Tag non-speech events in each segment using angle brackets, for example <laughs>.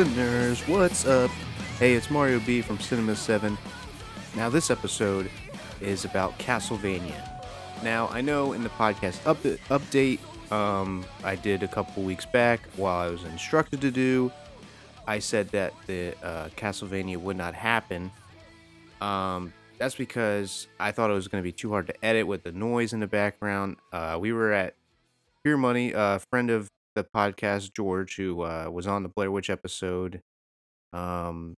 listeners, what's up? Hey, it's Mario B from Cinema 7. Now, this episode is about Castlevania. Now, I know in the podcast up- update um, I did a couple weeks back while I was instructed to do, I said that the uh, Castlevania would not happen. Um, that's because I thought it was going to be too hard to edit with the noise in the background. Uh, we were at Beer Money, a friend of the podcast, George, who uh, was on the Blair Witch episode. Um,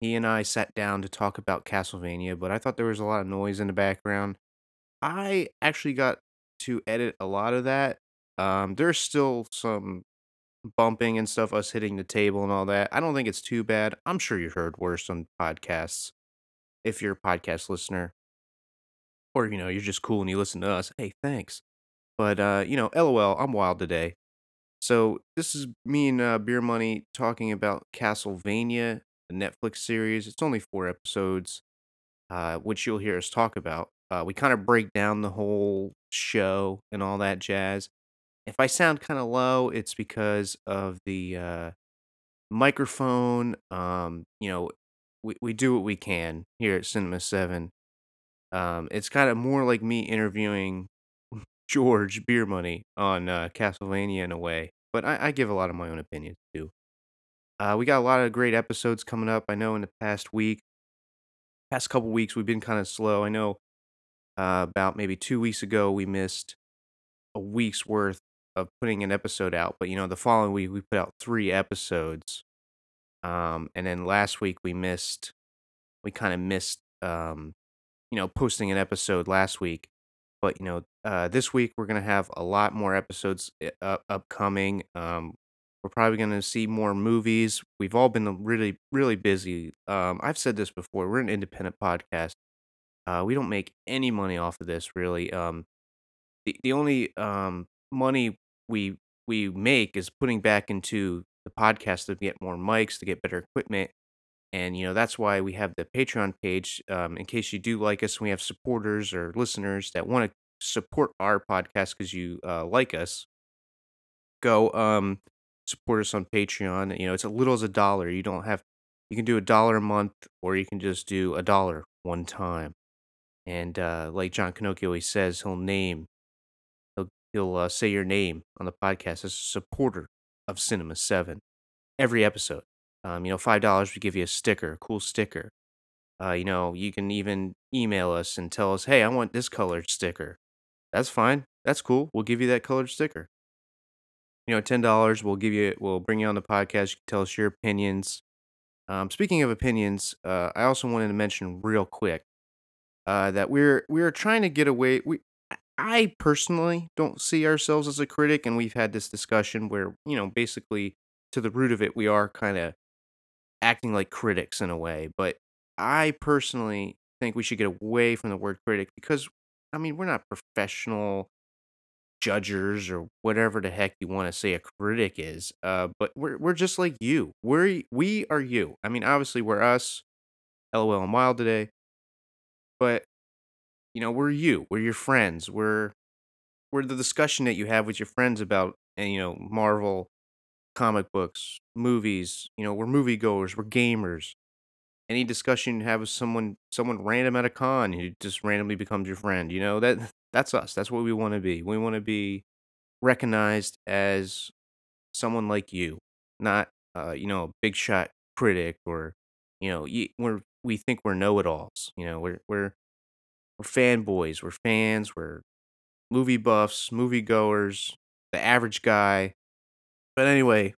he and I sat down to talk about Castlevania, but I thought there was a lot of noise in the background. I actually got to edit a lot of that. Um, there's still some bumping and stuff, us hitting the table and all that. I don't think it's too bad. I'm sure you've heard worse on podcasts if you're a podcast listener. Or, you know, you're just cool and you listen to us. Hey, thanks. But, uh, you know, LOL, I'm wild today. So, this is me and uh, Beer Money talking about Castlevania, the Netflix series. It's only four episodes, uh, which you'll hear us talk about. Uh, we kind of break down the whole show and all that jazz. If I sound kind of low, it's because of the uh, microphone. Um, you know, we, we do what we can here at Cinema 7. Um, it's kind of more like me interviewing <laughs> George Beer Money on uh, Castlevania in a way, but I, I give a lot of my own opinions too. Uh, we got a lot of great episodes coming up. I know in the past week, past couple weeks, we've been kind of slow. I know uh, about maybe two weeks ago, we missed a week's worth of putting an episode out, but you know, the following week, we put out three episodes. Um, and then last week, we missed, we kind of missed, um, you know, posting an episode last week. But, you know, uh, this week, we're going to have a lot more episodes uh, up- upcoming. Um, we're probably going to see more movies. We've all been really, really busy. Um, I've said this before. We're an independent podcast. Uh, we don't make any money off of this, really. Um, the the only um money we we make is putting back into the podcast to get more mics, to get better equipment, and you know that's why we have the Patreon page. Um, in case you do like us, we have supporters or listeners that want to support our podcast because you uh, like us. Go um support us on Patreon. You know, it's as little as a dollar. You don't have you can do a dollar a month or you can just do a dollar one time. And uh, like John Canocchio always says, he'll name he'll he'll uh, say your name on the podcast as a supporter of Cinema Seven every episode. Um, you know, five dollars would give you a sticker, a cool sticker. Uh, you know, you can even email us and tell us, hey, I want this colored sticker. That's fine. That's cool. We'll give you that colored sticker you know, ten dollars. We'll give you. We'll bring you on the podcast. You can tell us your opinions. Um, speaking of opinions, uh, I also wanted to mention real quick uh, that we're we're trying to get away. We, I personally don't see ourselves as a critic, and we've had this discussion where you know, basically, to the root of it, we are kind of acting like critics in a way. But I personally think we should get away from the word critic because, I mean, we're not professional judgers or whatever the heck you want to say a critic is. Uh, but we're we're just like you. We're we are you. I mean, obviously we're us. LOL and Wild today, but you know we're you. We're your friends. We're we're the discussion that you have with your friends about and you know Marvel, comic books, movies. You know we're moviegoers. We're gamers. Any discussion you have with someone someone random at a con who just randomly becomes your friend. You know that <laughs> that's us. That's what we want to be. We want to be recognized as someone like you, not uh, you know, a big shot critic or you know, we're we think we're know-it-alls. You know, we're we're we're fanboys, we're fans, we're movie buffs, movie goers, the average guy. But anyway,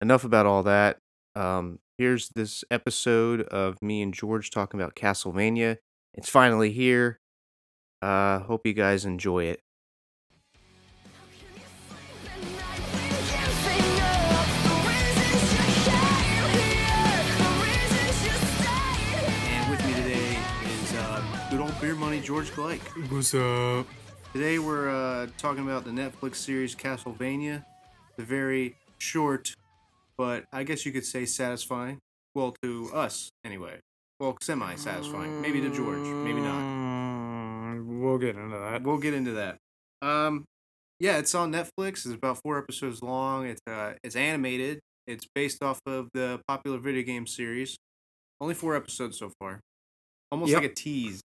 enough about all that. Um, here's this episode of me and George talking about Castlevania. It's finally here. Uh, hope you guys enjoy it. And with me today is uh, good old beer money George Gleick. What's up? Today we're uh, talking about the Netflix series Castlevania, the very short, but I guess you could say satisfying. Well, to us anyway. Well, semi-satisfying. Maybe to George, maybe not. Mm, We'll get into that. We'll get into that. Um, yeah, it's on Netflix. It's about four episodes long. It's uh, it's animated. It's based off of the popular video game series. Only four episodes so far. Almost Yep. like a tease.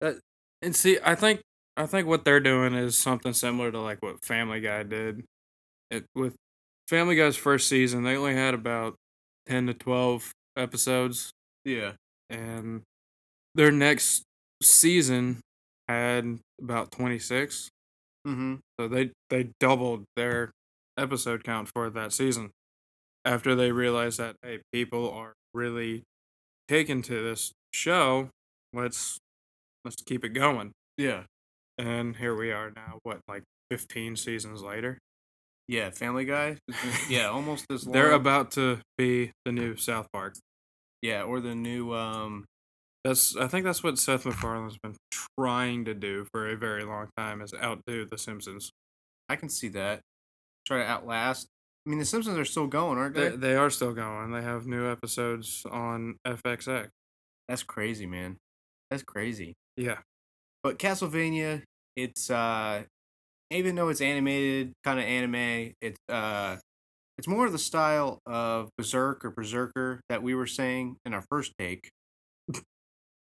And see, I think I think what they're doing is something similar to like what Family Guy did. It with Family Guy's first season, they only had about ten to twelve episodes, Yeah. and their next season had about twenty six. Mm-hmm. So they they doubled their episode count for that season after they realized that hey, people are really taken to this show. Let's let's keep it going. Yeah. And here we are now. What like fifteen seasons later? Yeah. Family Guy. <laughs> yeah, almost as long. They're about to be the new South Park. Yeah, or the new um. That's I think that's what Seth MacFarlane's been trying to do for a very long time is outdo the Simpsons. I can see that. Try to outlast. I mean, the Simpsons are still going, aren't they? They, they are still going. They have new episodes on FXX. That's crazy, man. That's crazy. Yeah. But Castlevania, it's uh, even though it's animated, kind of anime, it's uh, it's more of the style of Berserk or Berserker that we were saying in our first take.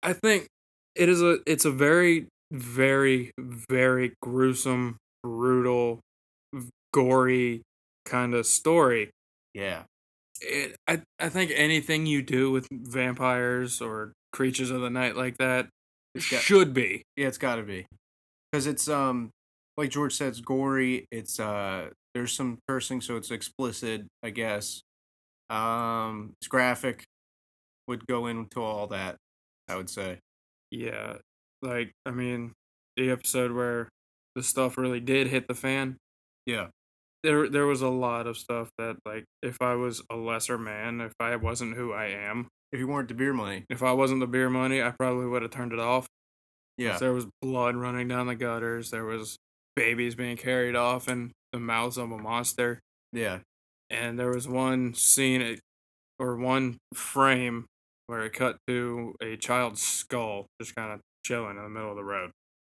I think it is a it's a very very very gruesome, brutal, gory kind of story. Yeah. It, I I think anything you do with vampires or creatures of the night like that It's got- should be. Yeah, it's got to be, because it's um, like George said, it's gory. It's uh, there's some cursing, so it's explicit, I guess. Um, it's graphic. Would go into all that, I would say. Yeah. Like I mean, the episode where the stuff really did hit the fan. Yeah. There there was a lot of stuff that like if I was a lesser man, if I wasn't who I am, If you weren't the beer money. if I wasn't the beer money, I probably would have turned it off. Yeah. There was blood running down the gutters. There was babies being carried off in the mouths of a monster. Yeah. And there was one scene or one frame where it cut to a child's skull just kind of chilling in the middle of the road.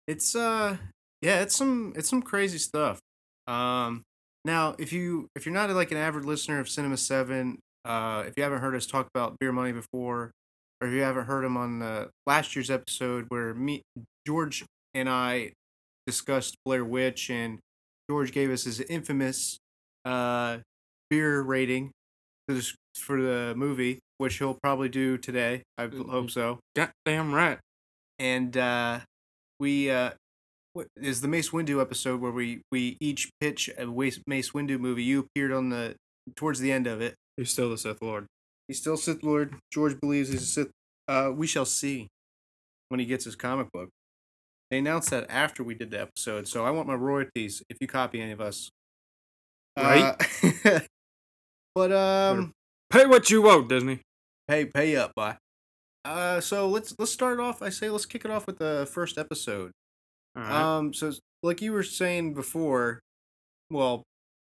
It's uh yeah, it's some it's some crazy stuff. Um now if you if you're not like an avid listener of Cinema 7, uh if you haven't heard us talk about Beer Money before or if you haven't heard him on uh, last year's episode where me George and I discussed Blair Witch and George gave us his infamous uh beer rating for this for the movie, which he'll probably do today. I hope so Goddamn right. and uh, we uh, what is the Mace Windu episode where we we each pitch a Mace Windu movie. You appeared on the towards the end of it. He's still the Sith Lord. He's still Sith Lord. George believes he's a Sith. Uh, we shall see when he gets his comic book. They announced that after we did the episode, so I want my royalties if you copy any of us. Right. Uh, <laughs> but um, Pay what you owe, Disney. pay pay up, bye. Uh, so let's let's start off. I say let's kick it off with the first episode. Right. Um, so like you were saying before, well,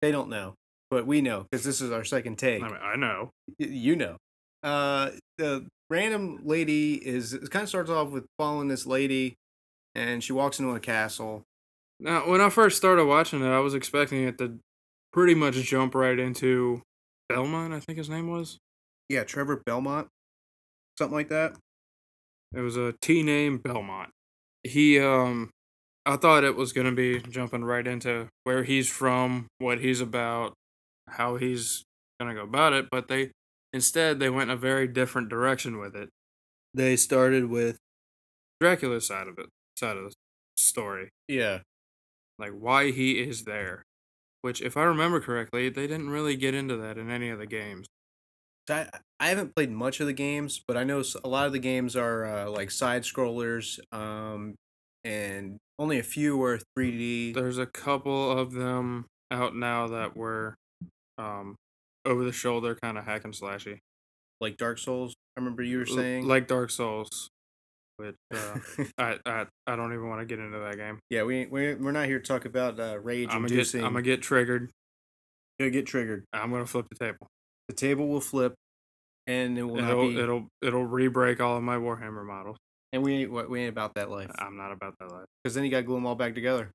they don't know, but we know because this is our second take. I, mean, I know. Y- you know, uh, the random lady is it kind of starts off with following this lady, and she walks into a castle. Now, when I first started watching it, I was expecting it to pretty much jump right into Belmont, I think his name was. Yeah, Trevor Belmont, something like that. It was a T name Belmont. He um I thought it was gonna be jumping right into where he's from, what he's about, how he's gonna go about it, but they instead they went a very different direction with it. They started with Dracula's side of it, side of the story. Yeah, Like why he is there. Which if I remember correctly, they didn't really get into that in any of the games. I I haven't played much of the games, but I know a lot of the games are uh, like side scrollers, um, and only a few are 3D. There's a couple of them out now that were um over the shoulder kind of hack and slashy. like Dark Souls. I remember you were L- saying. like Dark Souls. Which uh, <laughs> I, I I don't even want to get into that game. yeah, we ain't- we're not here to talk about uh, rage I'm gonna get inducing. I'm gonna get triggered. gonna get triggered. I'm gonna flip the table. The table will flip, and it will It'll be. it'll it'll re-break all of my Warhammer models. and we ain't we ain't about that life. I'm not about that life. Because then you got to glue them all back together.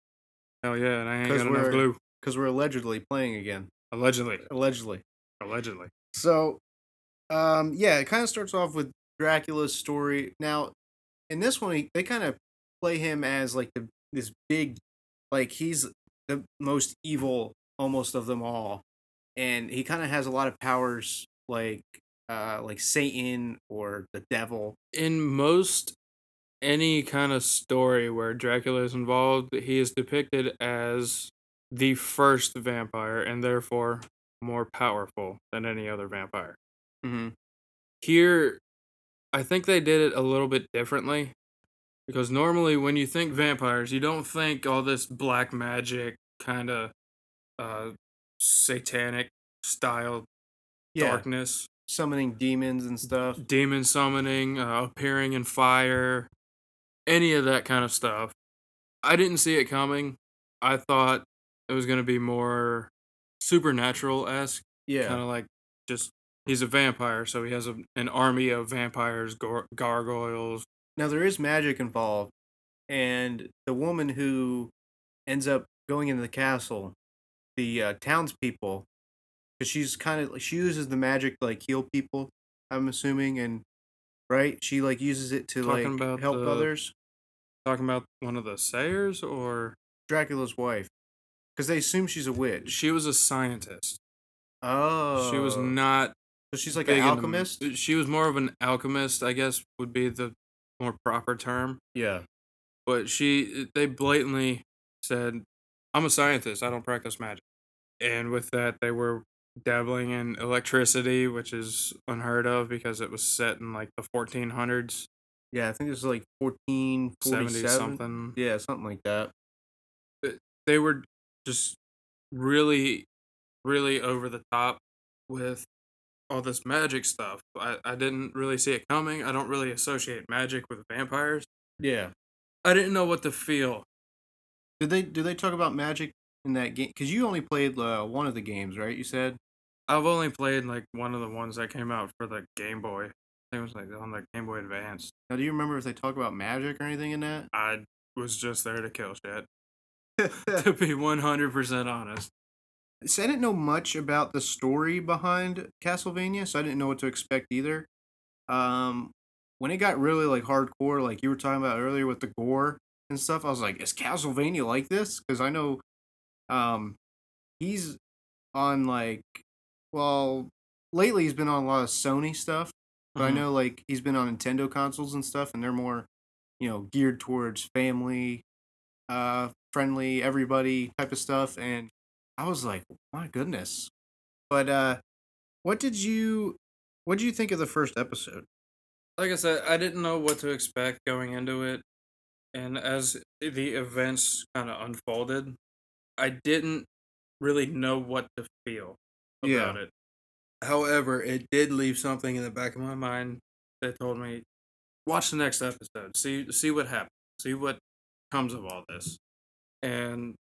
Hell yeah, and I ain't got enough glue. Because we're allegedly playing again. Allegedly, Allegedly. allegedly. So, um, yeah, it kind of starts off with Dracula's story. Now, in this one, they kind of play him as like the this big, like he's the most evil almost of them all, and he kind of has a lot of powers like uh like Satan or the devil. in most any kind of story where Dracula is involved, he is depicted as the first vampire and therefore more powerful than any other vampire. Mm-hmm. Here, I think they did it a little bit differently because normally when you think vampires, you don't think all this black magic kind of uh, satanic style Yeah, darkness. summoning demons and stuff. demon summoning, uh, appearing in fire, any of that kind of stuff. I didn't see it coming. I thought it was going to be more supernatural esque, Yeah, kind of like just he's a vampire, so he has a, an army of vampires, gar- gargoyles. Now there is magic involved, and the woman who ends up going into the castle, the uh, townspeople, because she's kind of she uses the magic to like heal people. I'm assuming, and right, she like uses it to Talking like help the- others. Talking about one of the Sayers, or Dracula's wife, because they assume she's a witch. she was a scientist. Oh, She was not So she's like an alchemist. Uh, she was more of an alchemist, I guess, would be the more proper term. Yeah, but she uh, they blatantly said i'm a scientist i don't practice magic and with that they were dabbling in electricity which is unheard of because it was set in like the 1400s yeah. I think it was like 14, 70 something. something Yeah, something like that. they were just really really over the top with all this magic stuff I, I didn't really see it coming i don't really associate magic with vampires Yeah. i didn't know what to feel Did they did they talk about magic in that game? Because you only played uh, one of the games, right? You said. I've only played like one of the ones that came out for the Game Boy. I think it was like on the Game Boy Advance. Now, do you remember if they talk about magic or anything in that? I was just there to kill shit. <laughs> to be 100% honest. So I didn't know much about the story behind Castlevania, so I didn't know what to expect either. Um, when it got really like hardcore, like you were talking about earlier with the gore and stuff, I was like, is Castlevania like this? Because I know, um, he's on like, well, lately he's been on a lot of Sony stuff, but I Mhm. know like he's been on Nintendo consoles and stuff, and they're more, you know, geared towards family, uh, friendly, everybody type of stuff. And I was like, my goodness. But uh, what did you, what did you think of the first episode? Like I said, I didn't know what to expect going into it. And as the events kind of unfolded, I didn't really know what to feel Yeah. about it. However, it did leave something in the back of my mind that told me, watch the next episode, see see what happens, see what comes of all this. And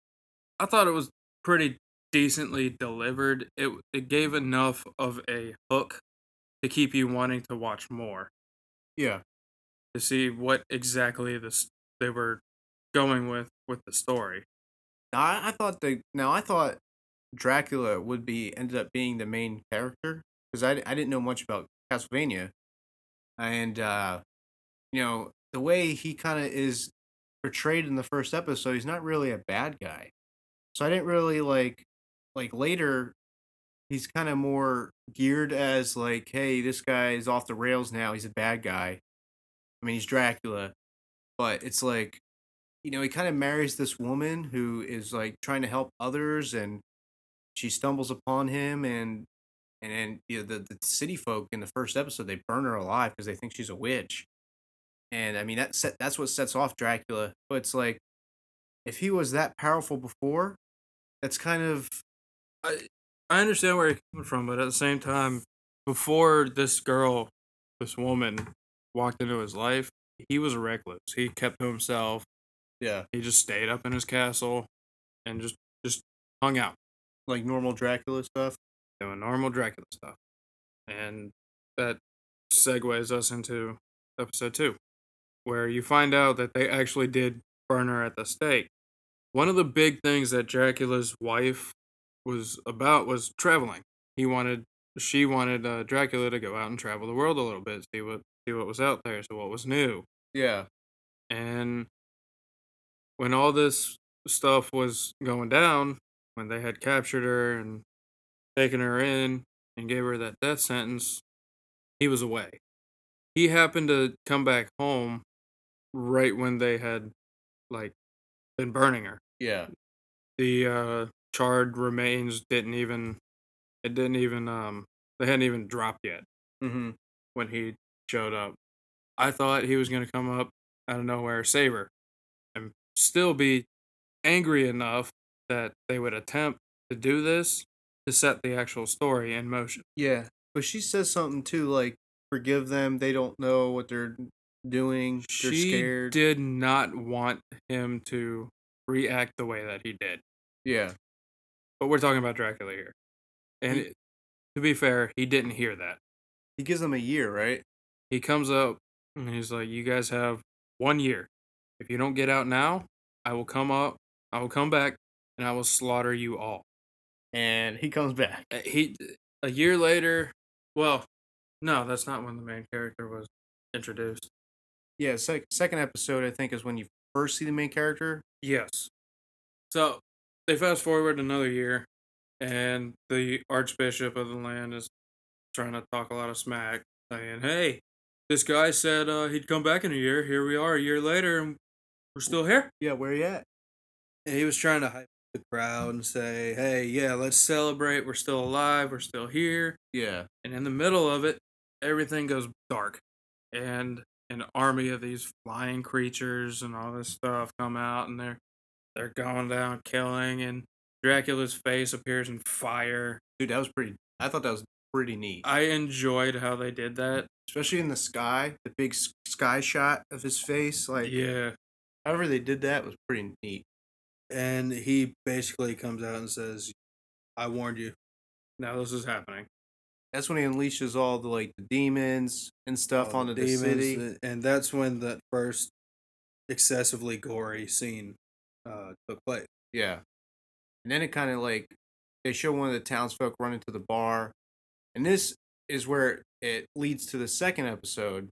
I thought it was pretty decently delivered. It it gave enough of a hook to keep you wanting to watch more Yeah. to see what exactly this they were going with with the story. I, I thought the now I thought Dracula would be ended up being the main character because I, I didn't know much about Castlevania, and uh, you know the way he kind of is portrayed in the first episode, he's not really a bad guy. So I didn't really like like later. He's kind of more geared as like, hey, this guy is off the rails now. He's a bad guy. I mean, he's Dracula, but it's like you know, he kind of marries this woman who is like trying to help others, and she stumbles upon him, and and then you know, the the city folk in the first episode they burn her alive because they think she's a witch, and I mean that set that's what sets off Dracula. But it's like if he was that powerful before, that's kind of I I understand where you're coming from, but at the same time, before this girl, this woman, walked into his life, he was reckless. He kept to himself. Yeah. He just stayed up in his castle and just just hung out Like normal Dracula stuff. doing normal Dracula stuff. And that segues us into episode two, where you find out that they actually did burn her at the stake. One of the big things that Dracula's wife was about was traveling. He wanted, she wanted uh, Dracula to go out and travel the world a little bit, see what see what was out there, see what was new. Yeah. And when all this stuff was going down, when they had captured her and taken her in and gave her that death sentence, he was away. He happened to come back home right when they had like been burning her. Yeah. The uh charred remains didn't even it didn't even um they hadn't even dropped yet Mm-hmm. when he showed up. I thought he was going to come up out of nowhere, save her, and still be angry enough that they would attempt to do this to set the actual story in motion. Yeah. But she says something too, like, forgive them. They don't know what they're doing. They're she scared. did not want him to react the way that he did. Yeah. But we're talking about Dracula here. And He- to be fair, he didn't hear that. He gives them a year, right? He comes up and he's like, You guys have one year. If you don't get out now, I will come up, I will come back, and I will slaughter you all. And he comes back. Uh, He a year later, well, no, that's not when the main character was introduced. Yeah. Sec- second episode, I think, is when you first see the main character. Yes. So they fast forward another year, and the Archbishop of the land is trying to talk a lot of smack, saying, "Hey, this guy said uh, he'd come back in a year. Here we are, a year later, and we're still here." Yeah. Where are you at? And he was trying to hype the crowd and say, "Hey, yeah, let's celebrate. We're still alive. We're still here." Yeah. And in the middle of it, everything goes dark. And an army of these flying creatures and all this stuff come out and they're they're going down killing and Dracula's face appears in fire. Dude, that was pretty. I thought that was pretty neat. I enjoyed how they did that. Especially in the sky, the big sky shot of his face. Like, Yeah. however they did that was pretty neat. And he basically comes out and says, I warned you. Now this is happening. That's when he unleashes all the like the demons and stuff all onto the the, city. and that's when that first excessively gory scene uh, took place. Yeah. And then it kind of like they show one of the townsfolk running to the bar. And this is where it leads to the second episode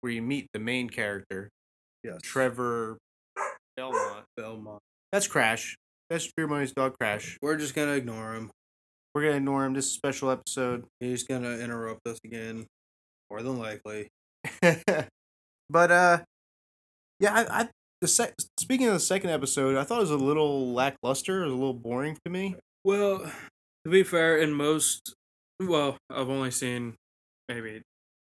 where you meet the main character, Yes, Trevor Belmont. Belmont. That's Crash. That's Beer Money's dog Crash. We're just gonna ignore him. We're gonna ignore him. This is a special episode. He's gonna interrupt us again, more than likely. <laughs> but uh yeah, I, I the sec- speaking of the second episode, I thought it was a little lackluster, it was a little boring to me. Well, to be fair, in most, well, I've only seen maybe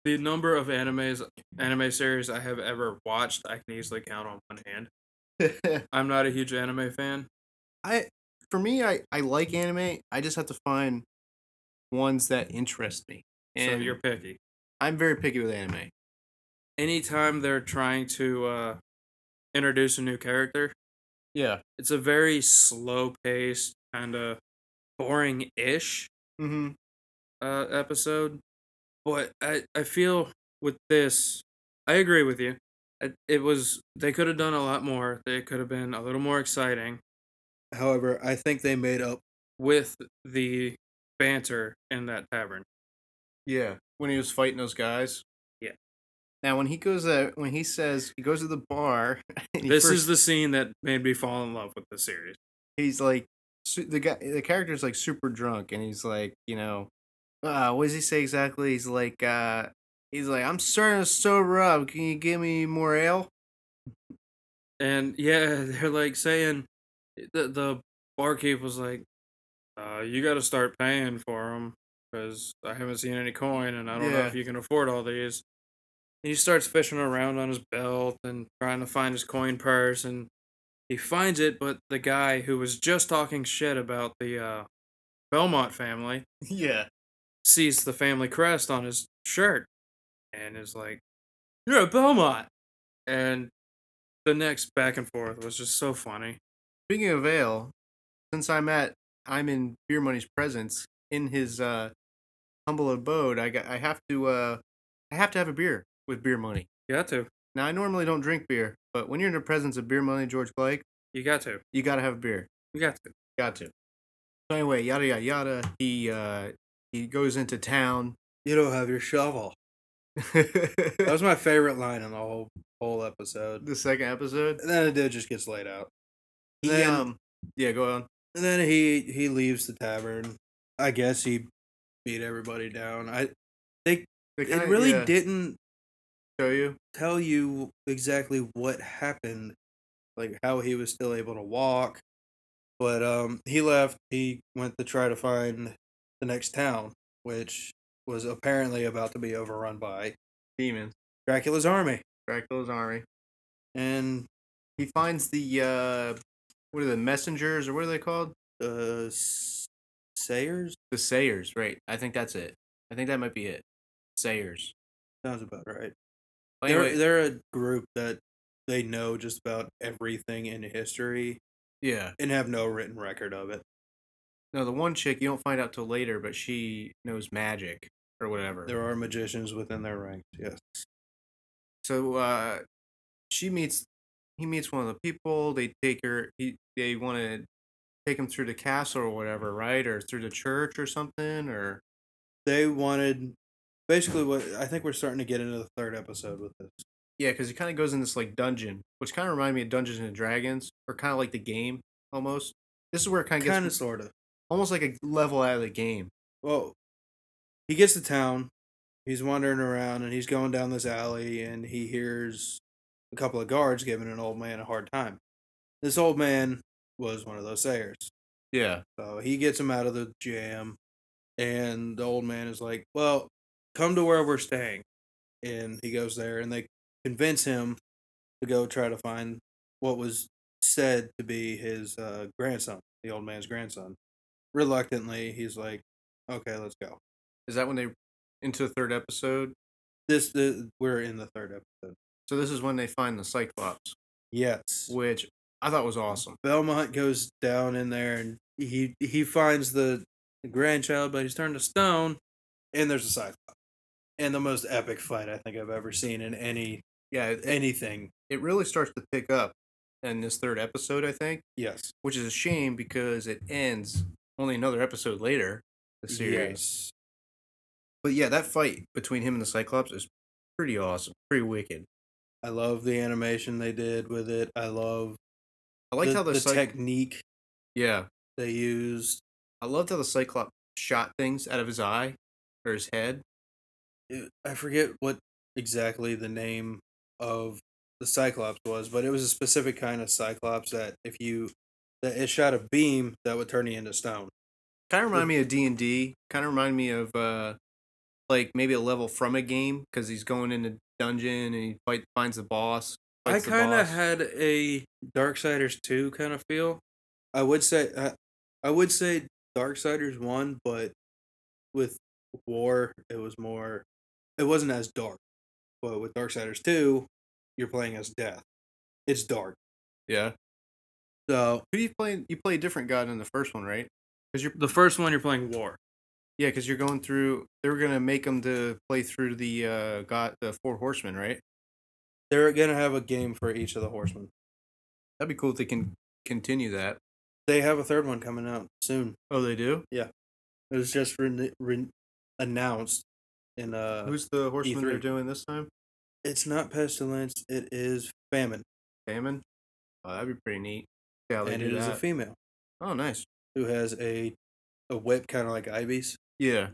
the number of animes, anime series I have ever watched. I can easily count on one hand. <laughs> I'm not a huge anime fan. I for me I I like anime. I just have to find ones that interest me. so you're picky. I'm very picky with anime. Anytime they're trying to uh, introduce a new character, Yeah. it's a very slow paced, kind of boring ish Mm-hmm. uh, episode. But I, I feel with this, I agree with you. It, it was they could have done a lot more. They could have been a little more exciting. However, I think they made up with the banter in that tavern. Yeah. When he was fighting those guys. Yeah. Now when he goes uh when he says he goes to the bar <laughs> This first- is the scene that made me fall in love with the series. he's like su- the guy the character's like super drunk and he's like you know uh what does he say exactly he's like uh he's like i'm starting to sober up can you give me more ale And yeah, <laughs> they're like saying the the barkeep was like, uh, "You got to start paying for them because I haven't seen any coin, and I don't know if you can afford all these." And he starts fishing around on his belt and trying to find his coin purse, and he finds it. But the guy who was just talking shit about the uh, Belmont family <laughs> yeah sees the family crest on his shirt and is like, "You're a Belmont." and the next back and forth was just so funny. Speaking of ale, since I'm at I'm in Beer Money's presence in his uh, humble abode, I got I have to uh, I have to have a beer with Beer Money. You got to. Now I normally don't drink beer, but when you're in the presence of Beer Money, George Blake, You got to. you gotta have a beer. You got to. Got to. So anyway, yada yada yada. He uh, he goes into town. You don't have your shovel. <laughs> That was my favorite line in the whole whole episode. The second episode. And then it dude just gets laid out. He, Then- um, yeah, go on. And then he he leaves the tavern. I guess he beat everybody down. I They it kinda- really yeah, didn't show you. tell you exactly what happened, like how he was still able to walk. But um, he left. He went to try to find the next town, which was apparently about to be overrun by Demons. Dracula's army. Dracula's army. And He finds the uh, what are the messengers or what are they called? uh, Sayers The Sayers, right? I think that's it. I think that might be it. Sayers. sounds about right. They're they're a group that they know just about everything in history yeah. and have no written record of it. No, the one chick you don't find out till later, but she knows magic or whatever. There are magicians within their ranks. Yes. So uh, she meets. He meets one of the people. They take her. He they want to take him through the castle or whatever, right? Or through the church or something. Or They wanted basically what I think we're starting to get into the third episode with this. yeah, because it kind of goes in this like dungeon, which kind of reminded me of Dungeons and Dragons, or kind of like the game almost. This is where it kind of gets Kind of, sort of. almost like a level out of the game. Well, he gets to town. He's wandering around and he's going down this alley and he hears a couple of guards giving an old man a hard time. This old man was one of those sayers. Yeah. So he gets him out of the jam, and the old man is like, "Well, come to where we're staying." And he goes there, and they convince him to go try to find what was said to be his uh, grandson, the old man's grandson. Reluctantly, he's like, "Okay, let's go." Is that when they into the third episode? This, the, we're in the third episode. So this is when they find the Cyclops, Yes, which I thought was awesome. Belmont goes down in there, and he he finds the, the grandchild, but he's turned to stone, and there's a cyclops. And the most epic fight I think I've ever seen in any Yeah, it, anything. it really starts to pick up in this third episode, I think, Yes. which is a shame because it ends only another episode later. The series, Yes. but yeah, that fight between him and the Cyclops is pretty awesome, pretty wicked. I love the animation they did with it. I love I liked the, how the, the Cy- technique yeah, they used. I loved how the Cyclops shot things out of his eye or his head. I forget what exactly the name of the Cyclops was, but it was a specific kind of Cyclops that if you that it shot a beam that would turn you into stone. Kind of remind me of D and D. Kind of remind me of uh, like maybe a level from a game because he's going in dungeon and he fight finds the boss. I kind of had a Darksiders 2 kind of feel. I would say I, I would say Darksiders 1, but with War it was more it wasn't as dark. But with Darksiders 2, you're playing as Death. It's dark. yeah. So, Who do you play? You play a different god in the first one, right? Because you're The first one, you're playing War. yeah, because you're going through. They were gonna make them to play through the uh god the four horsemen, right? they're going to have a game for each of the horsemen. That'd be cool if they can continue that. They have a third one coming out soon. Oh, they do. Yeah, it was just re- re- announced in uh Who's the horseman they're doing this time? it's not pestilence, it is famine. Famine. Oh, that'd be pretty neat. They and do it is that. a female. oh, nice. who has a a whip kind of like Ivy's Yeah.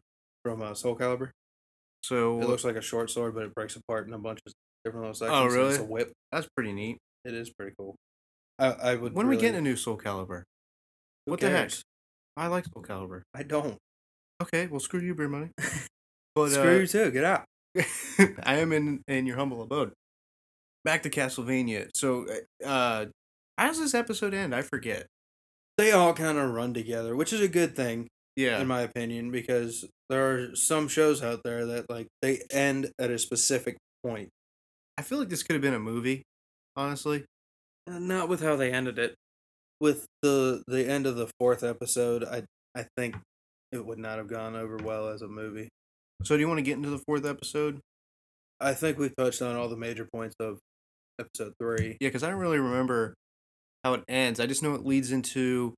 from uh, Soul Calibur. So It looks like a short sword, but it breaks apart in a bunch of different little sections. Oh, and It's a whip. that's pretty neat. It is pretty cool. I, I would. When are we really- getting a new Soul Calibur? who what the heck? cares? I like Soul Calibur. I don't. Okay, well, screw you, beer money. <laughs> But Screw uh, you too. Get out. <laughs> I am in in your humble abode. Back to Castlevania. So, uh, how does this episode end? I forget. They all kind of run together, which is a good thing Yeah, in my opinion, because there are some shows out there that like they end at a specific point. I feel like this could have been a movie, honestly. Uh, Not with how they ended it. With the the end of the fourth episode, I I think it would not have gone over well as a movie. So do you want to get into the fourth episode? I think we've touched on all the major points of episode three. Yeah, because I don't really remember how it ends. I just know it leads into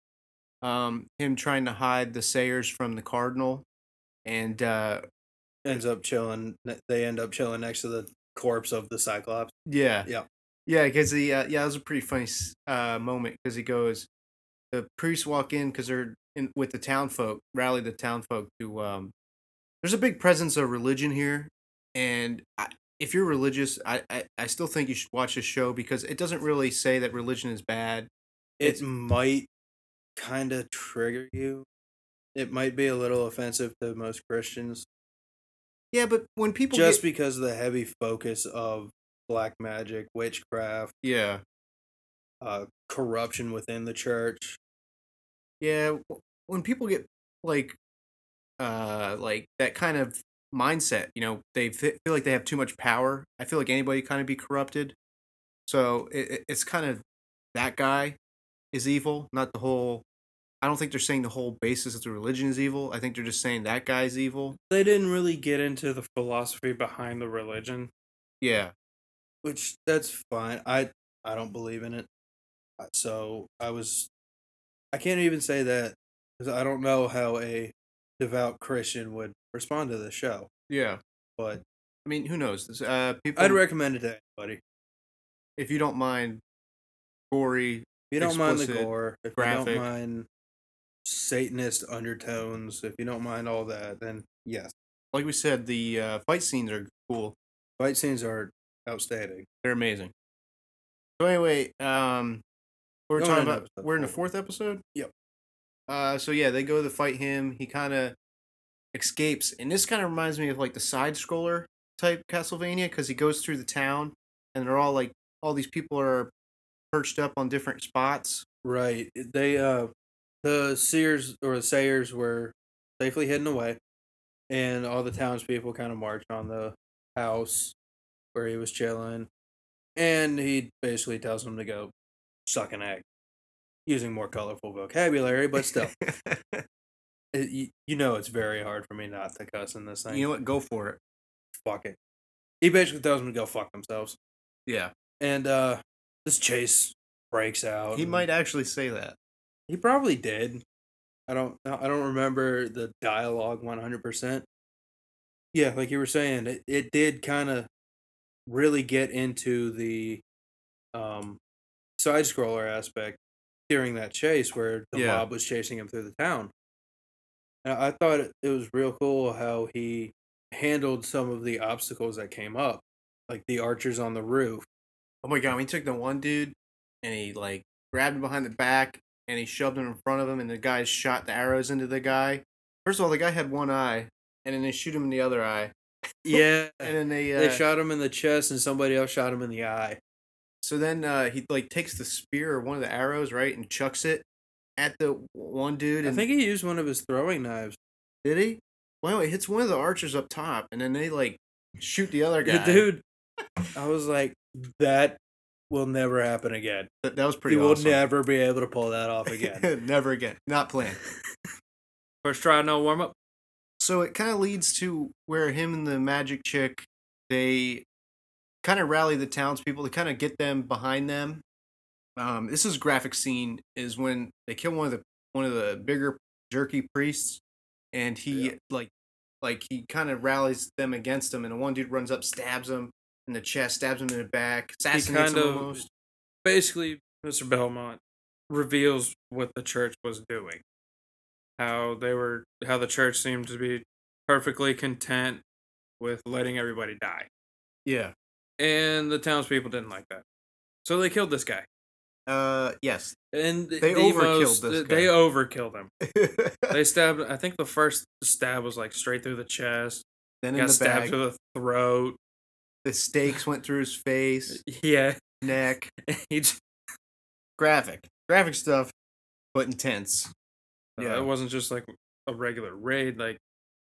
um, him trying to hide the Sayers from the Cardinal, and uh, Ends up chilling. They end up chilling next to the corpse of the Cyclops. yeah, Yeah. yeah, because he uh, yeah, it was a pretty funny uh, moment because he goes, the priests walk in because they're in with the town folk, rally the town folk to. Um, there's a big presence of religion here, and I, if you're religious, I, I I still think you should watch this show because it doesn't really say that religion is bad. It It's- might kind of trigger you. It might be a little offensive to most Christians Yeah, but when people just get, because of the heavy focus of black magic, witchcraft, yeah, uh, corruption within the church. Yeah, when people get like, uh, like that kind of mindset, you know, they fe- feel like they have too much power. I feel like anybody kind of be corrupted. So it, it- it's kind of that guy is evil, not the whole. I don't think they're saying the whole basis of the religion is evil. I think they're just saying that guy's evil. They didn't really get into the philosophy behind the religion. Yeah, which that's fine. I I don't believe in it, so I was. I can't even say that because I don't know how a devout Christian would respond to the show. yeah. But I mean, who knows? This, Uh, people, I'd recommend it to anybody. if you don't mind gory, If you don't mind the gore, if graphic. you don't mind Satanist undertones, if you don't mind all that, then yes, like we said, the uh, fight scenes are cool. fight scenes are outstanding. They're amazing. So anyway, um, we're talking about we're in the fourth episode. Yep. Uh, so yeah, they go to fight him. He kind of escapes, and this kind of reminds me of like the side scroller type Castlevania because he goes through the town, and they're all like all these people are perched up on different spots. Right. They uh the seers or the Sayers were safely hidden away. And all the townspeople kind of march on the house where he was chilling. And he basically tells them to go suck an egg. Using more colorful vocabulary, but still. <laughs> it, you, you know it's very hard for me not to cuss in this thing. you know what? Go for it. fuck it. He basically tells them to go fuck themselves. Yeah, And uh this chase breaks out. he might actually say that. He probably did. I don't. I don't remember the dialogue one hundred percent. Yeah, like you were saying, it, it did kind of really get into the um side scroller aspect during that chase where the Yeah. mob was chasing him through the town. And I thought it, it was real cool how he handled some of the obstacles that came up, like the archers on the roof. Oh my god, we took the one dude and he like grabbed him behind the back and he shoved him in front of him and the guy shot the arrows into the guy. First of all, the guy had one eye and then they shoot him in the other eye. Yeah, <laughs> And then they uh, they shot him in the chest, and somebody else shot him in the eye. So then uh, he like takes the spear or one of the arrows, right, and chucks it at the one dude I think he used one of his throwing knives. did he? Well, it hits one of the archers up top and then they like shoot the other guy. The dude, I was like, that will never happen again. that, that was pretty you awesome. will never be able to pull that off again. <laughs> never again. Not planned. <laughs> First try, no warm up. so it kind of leads to where him and the magic chick they kind of rally the townspeople to kind of get them behind them um, this is graphic scene is when they kill one of the one of the bigger jerky priests and he Yeah. like like he kind of rallies them against him and the one dude runs up stabs him in the chest stabs him in the back assassinates kind him of- almost Basically, Mr. Belmont reveals what the church was doing. How they were, how the church seemed to be perfectly content with letting everybody die. yeah And the townspeople didn't like that. So they killed this guy. uh yes And They the overkilled most- this They guy. overkilled him. <laughs> They stabbed. I think the first stab was like straight through the chest. then in got the stabbed through the throat. the stakes went through his face <laughs> Yeah, neck <laughs> he just, graphic graphic stuff but intense yeah. It wasn't just like a regular raid like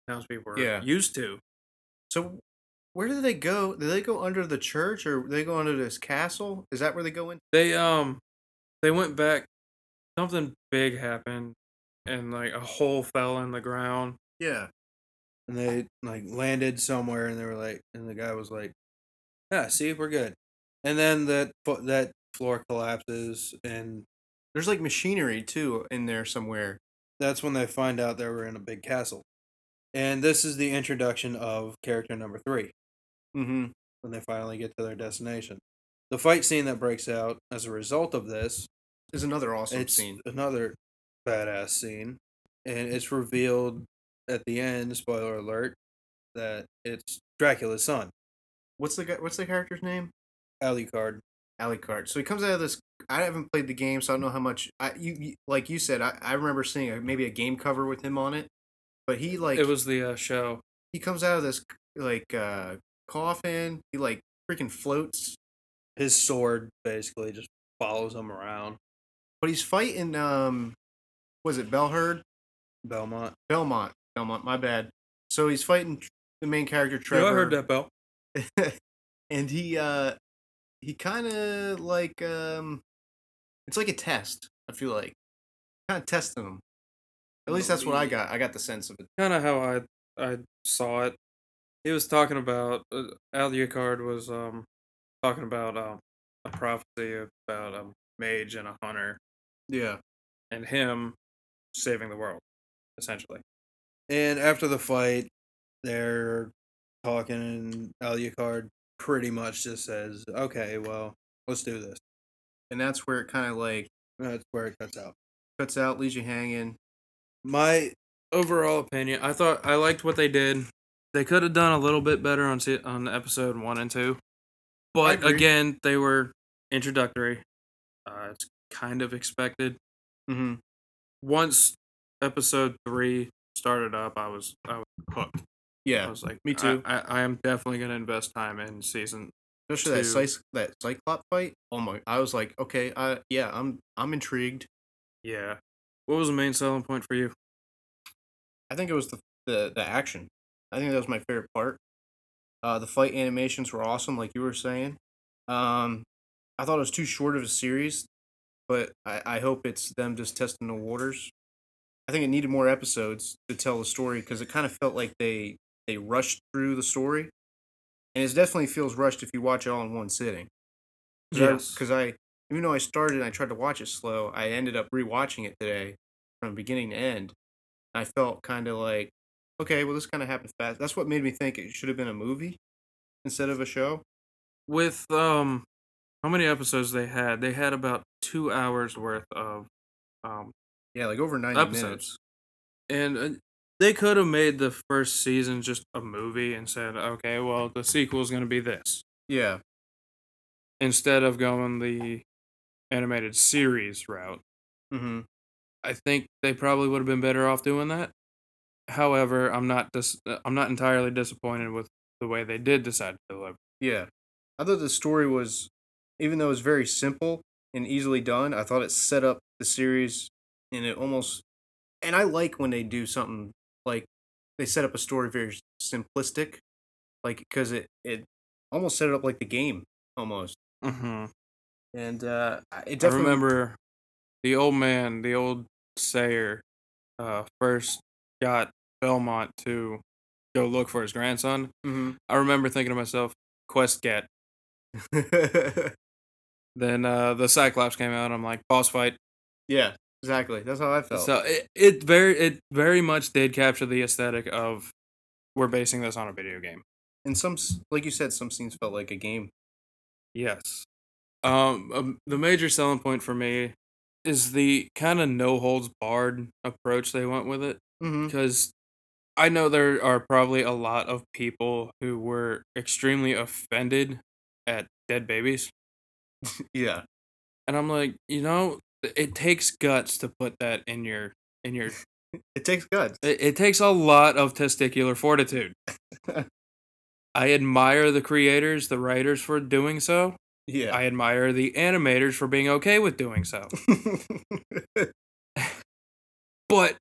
townspeople were Yeah. used to. so Where do they go? Do they go under the church or do they go under this castle? Is that where they go in? They um they went back something big happened and like a hole fell in the ground. Yeah. and they like landed somewhere and they were like and the guy was like yeah see we're good and then that fo- that floor collapses and There's like machinery too in there somewhere. that's when they find out they were in a big castle and this is the introduction of character number three Mm-hmm. when they finally get to their destination the fight scene that breaks out as a result of this Is another awesome it's scene. another badass scene and it's revealed at the end spoiler alert that it's dracula's son What's the guy? What's the character's name? alucard Alucard. So he comes out of this. I haven't played the game, so I don't know how much. I you, you like you said. I, I remember seeing a, maybe a game cover with him on it, but he like it was the uh, show. he comes out of this like uh coffin. He like freaking floats, his sword basically just follows him around. but he's fighting. Um, was it Belherd? Belmont. Belmont. Belmont. My bad. So he's fighting the main character Yeah, Trevor. I heard that bell. <laughs> and he uh he kind of like um it's like a test i feel like kind of testing him at least that's what i got i got the sense of it Kind of how I I saw it. He was talking about uh, Alucard was um talking about um a prophecy about a mage and a hunter yeah and him saving the world essentially. And after the fight, they're talking, and Alucard pretty much just says, "Okay, well, let's do this." and that's where it kind of like That's where it cuts out. cuts out leaves you hanging My overall opinion, I thought I liked what they did. They could have done a little bit better on on episode one and two, but again, they were introductory. Uh, it's kind of expected. mm-hmm. Once episode three started up, I was I was hooked. Yeah, I was like, me too. I, I, am definitely gonna invest time in season. especially that two. Cy- that cyclop fight oh my i was like okay i yeah i'm i'm intrigued Yeah. What was the main selling point for you? i think it was the the, the action i think that was my favorite part. Uh the fight animations were awesome like you were saying. Um i thought it was too short of a series but i i hope it's them just testing the waters. I think it needed more episodes to tell the story because it kind of felt like they they rushed through the story. And it definitely feels rushed if you watch it all in one sitting. Yes. because I, even though I started and I tried to watch it slow, I ended up rewatching it today from beginning to end. I felt kind of like, okay, well, this kind of happened fast. That's what made me think it should have been a movie instead of a show. With um, how many episodes they had? They had about two hours worth of um Yeah, like over 90 episodes. minutes. And uh, they could have made the first season just a movie and said, okay, well, the sequel is going to be this. Yeah, Instead of going the animated series route. mm-hmm. I think they probably would have been better off doing that. However, I'm not dis- uh, I'm not entirely disappointed with the way they did decide to deliver. yeah. I thought the story was, even though it was very simple and easily done, I thought it set up the series and it almost, and I like when they do something like they set up a story very simplistic, like because it it almost set it up like the game almost. Mm-hmm. and uh, I- it I remember the old man, the old sayer, uh, first got Belmont to go look for his grandson. Mhm. I remember thinking to myself, "Quest get." <laughs> Then uh, the Cyclops came out. I'm like, boss fight. yeah, exactly. That's how I felt. So it, it very it very much did capture the aesthetic of we're basing this on a video game. and some, like you said, some scenes felt like a game. Yes. Um, um, the major selling point for me is the kind of no holds barred approach they went with it Mm-hmm. because I know there are probably a lot of people who were extremely offended at dead babies, <laughs> Yeah, and I'm like, you know, it takes guts to put that in your in your. <laughs> it takes guts. It, it takes a lot of testicular fortitude. <laughs> I admire the creators, the writers for doing so. yeah, I admire the animators for being okay with doing so. But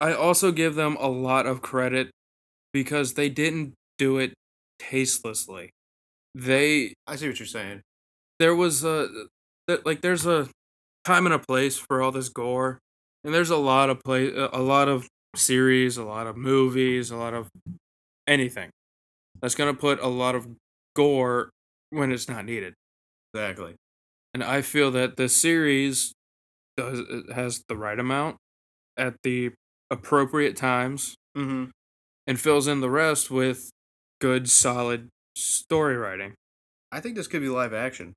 I also give them a lot of credit because they didn't do it tastelessly. They I see what you're saying. there was a like there's a time and a place for all this gore, and there's a lot of play a lot of series, a lot of movies, a lot of anything that's gonna put a lot of gore when it's not needed. Exactly. And I feel that the series does it has the right amount at the appropriate times Mm-hmm. and fills in the rest with good, solid story writing. I think this could be live action.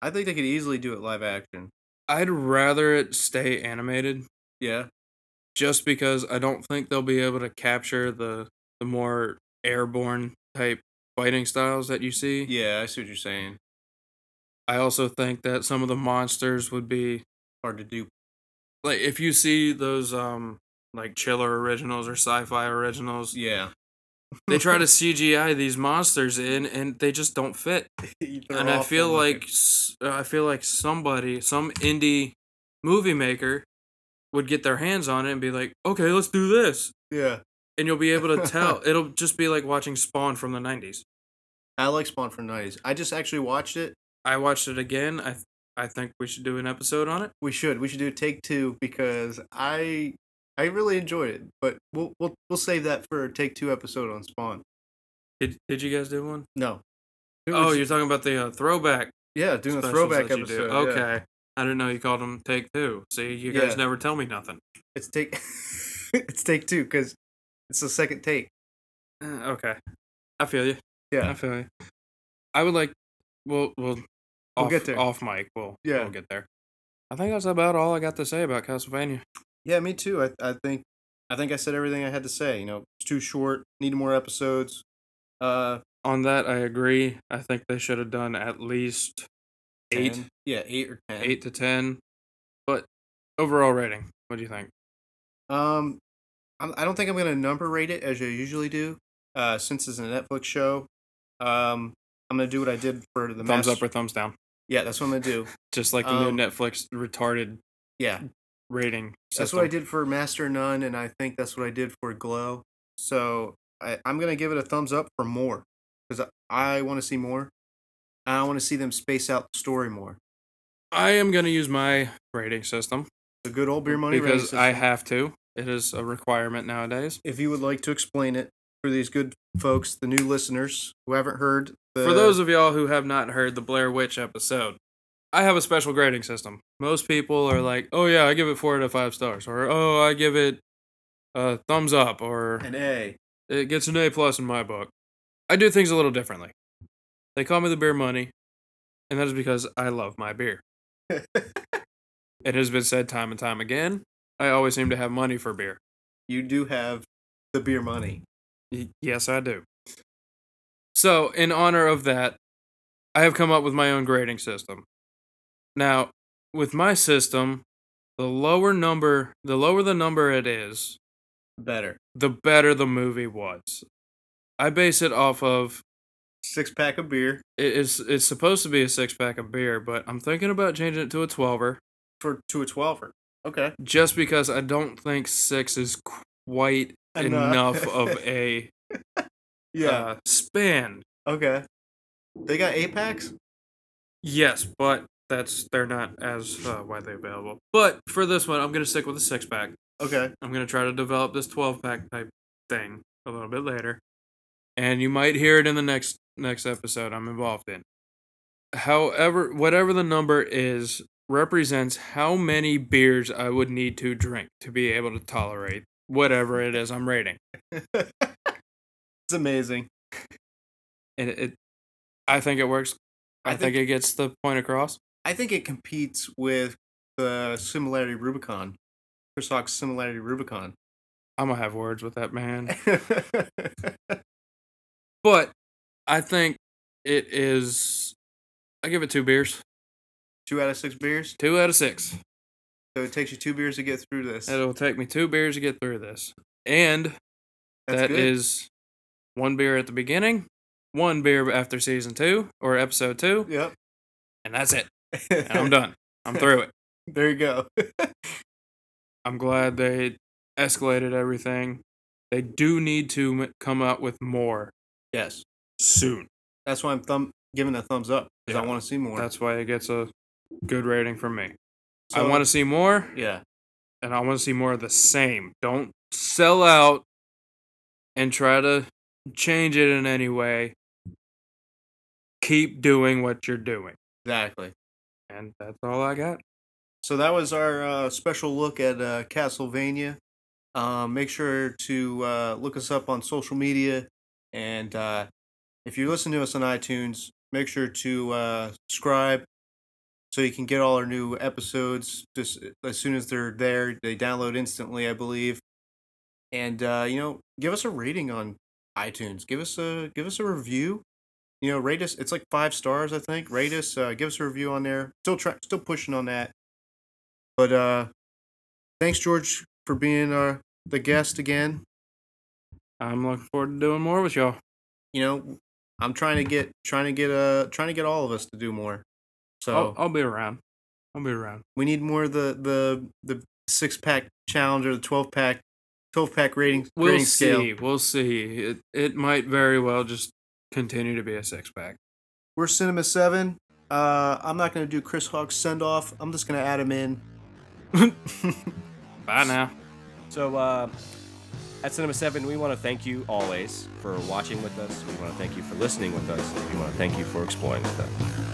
I think they could easily do it live action. I'd rather it stay animated Yeah. just because I don't think they'll be able to capture the the more airborne type fighting styles that you see. Yeah, I see what you're saying. I also think that some of the monsters would be Hard to do. like if you see those um like chiller originals or sci-fi originals, Yeah. they try to <laughs> CGI these monsters in and they just don't fit. <laughs> and I feel like s- I feel like somebody, some indie movie maker would get their hands on it and be like, "Okay, let's do this." Yeah. And you'll be able to tell. <laughs> It'll just be like watching Spawn from the 90s. I like Spawn for Nights. I just actually watched it. I watched it again. I th- I think we should do an episode on it. We should. We should do a take two because I I really enjoyed it. But we'll we'll we'll save that for a take two episode on Spawn. Did Did you guys do one? No. Oh, you're talking about the uh, throwback. yeah, doing a throwback do. episode. yeah. Okay. I didn't know you called them take two. See, you guys Yeah. never tell me nothing. It's take <laughs> it's take two because it's the second take. Uh, okay. I feel you. Yeah. I feel you. I would like. We'll we'll. We'll get there. Off mic. We'll Yeah. We'll get there. I think that's about all I got to say about Castlevania. Yeah, me too. I I think I think I said everything I had to say. You know, it's too short. Needed more episodes. Uh, On that, I agree. I think they should have done at least eight, Yeah, eight or ten. eight to ten. But overall rating, what do you think? Um, I'm, I don't think I'm gonna number rate it as I usually do. Uh, since it's a Netflix show, um, I'm gonna do what I did for the thumbs Mas- up or thumbs down? Yeah, that's what I'm gonna do. <laughs> Just like the Um, new Netflix retarded Yeah, rating. that's System. what I did for Master Nun, and I think that's what I did for Glow. So I, I'm gonna give it a thumbs up for more because I, I want to see more. I want to see them space out the story more. I am gonna use my rating system The good old beer money rating because I have to. It is a requirement nowadays. if you would like to explain it for these good folks, the new listeners who haven't heard. The, For those of y'all who have not heard the Blair Witch episode, I have a special grading system. Most people are like, "Oh yeah, I give it four out of five stars," or "Oh, I give it a thumbs up," or an A, "It gets an A plus in my book." I do things a little differently. They call me the beer money, and that is because I love my beer. <laughs> It has been said time and time again. I always seem to have money for beer. you do have the beer money. Y- Yes, I do. So, in honor of that, I have come up with my own grading system. Now, with my system, the lower number, the lower the number it is, Better the better the movie was. I base it off of six pack of beer it is it's supposed to be a six pack of beer, but I'm thinking about changing it to a twelver for to a twelver. Okay. just because I don't think six is quite Enough. enough of a <laughs> Yeah. uh, span. okay. They got eight packs. Yes, but that's they're not as uh, widely available. But for this one, I'm gonna stick with a six pack. Okay. I'm gonna try to develop this 12 pack type thing a little bit later, and you might hear it in the next next episode I'm involved in. However, whatever the number is represents how many beers I would need to drink to be able to tolerate whatever it is I'm rating. <laughs> it's amazing. And it, it I think it works. I, I think, think- it gets the point across. I think it competes with the similarity Rubicon. Chris Hawk's similarity Rubicon. I'm gonna have words with that man. <laughs> But I think it is. I give it two beers. Two out of six beers. Two out of six. So it takes you two beers to get through this. It'll take me two beers to get through this. And That's that good. is one beer at the beginning, one beer after season two or episode two, Yep. and that's it. I'm <laughs> done. I'm through it. There you go. <laughs> I'm glad they escalated everything. They do need to m- come out with more. yes. soon. That's why I'm thumb giving a thumbs up because I want to see more. That's why it gets a good rating from me. I want to see more, Yeah. and I want to see more of the same. Don't sell out and try to change it in any way. Keep doing what you're doing. Exactly. And that's all I got. So that was our uh, special look at uh, Castlevania. Um, make sure to uh, look us up on social media, and uh, if you listen to us on iTunes, make sure to uh, subscribe so you can get all our new episodes just as soon as they're there. They download instantly, I believe. And uh, you know, give us a rating on iTunes. Give us a give us a review. You know, rate us. It's like five stars, I think. Rate us. Uh, give us a review on there. Still try, still pushing on that. But uh, thanks, George, for being uh, the guest again. I'm looking forward to doing more with y'all. You know, I'm trying to get trying to get uh trying to get all of us to do more. So I'll, I'll be around. I'll be around. we need more of the the the six pack challenge or the twelve pack twelve pack rating We'll rating see. scale. We'll see. It it might very well just continue to be a six pack. We're Cinema Seven. Uh, I'm not gonna do Chris Hawk's send off. I'm just gonna add him in. <laughs> Bye now. So, uh, at Cinema 7, we want to thank you always for watching with us. We want to thank you for listening with us. We want to thank you for exploring with us.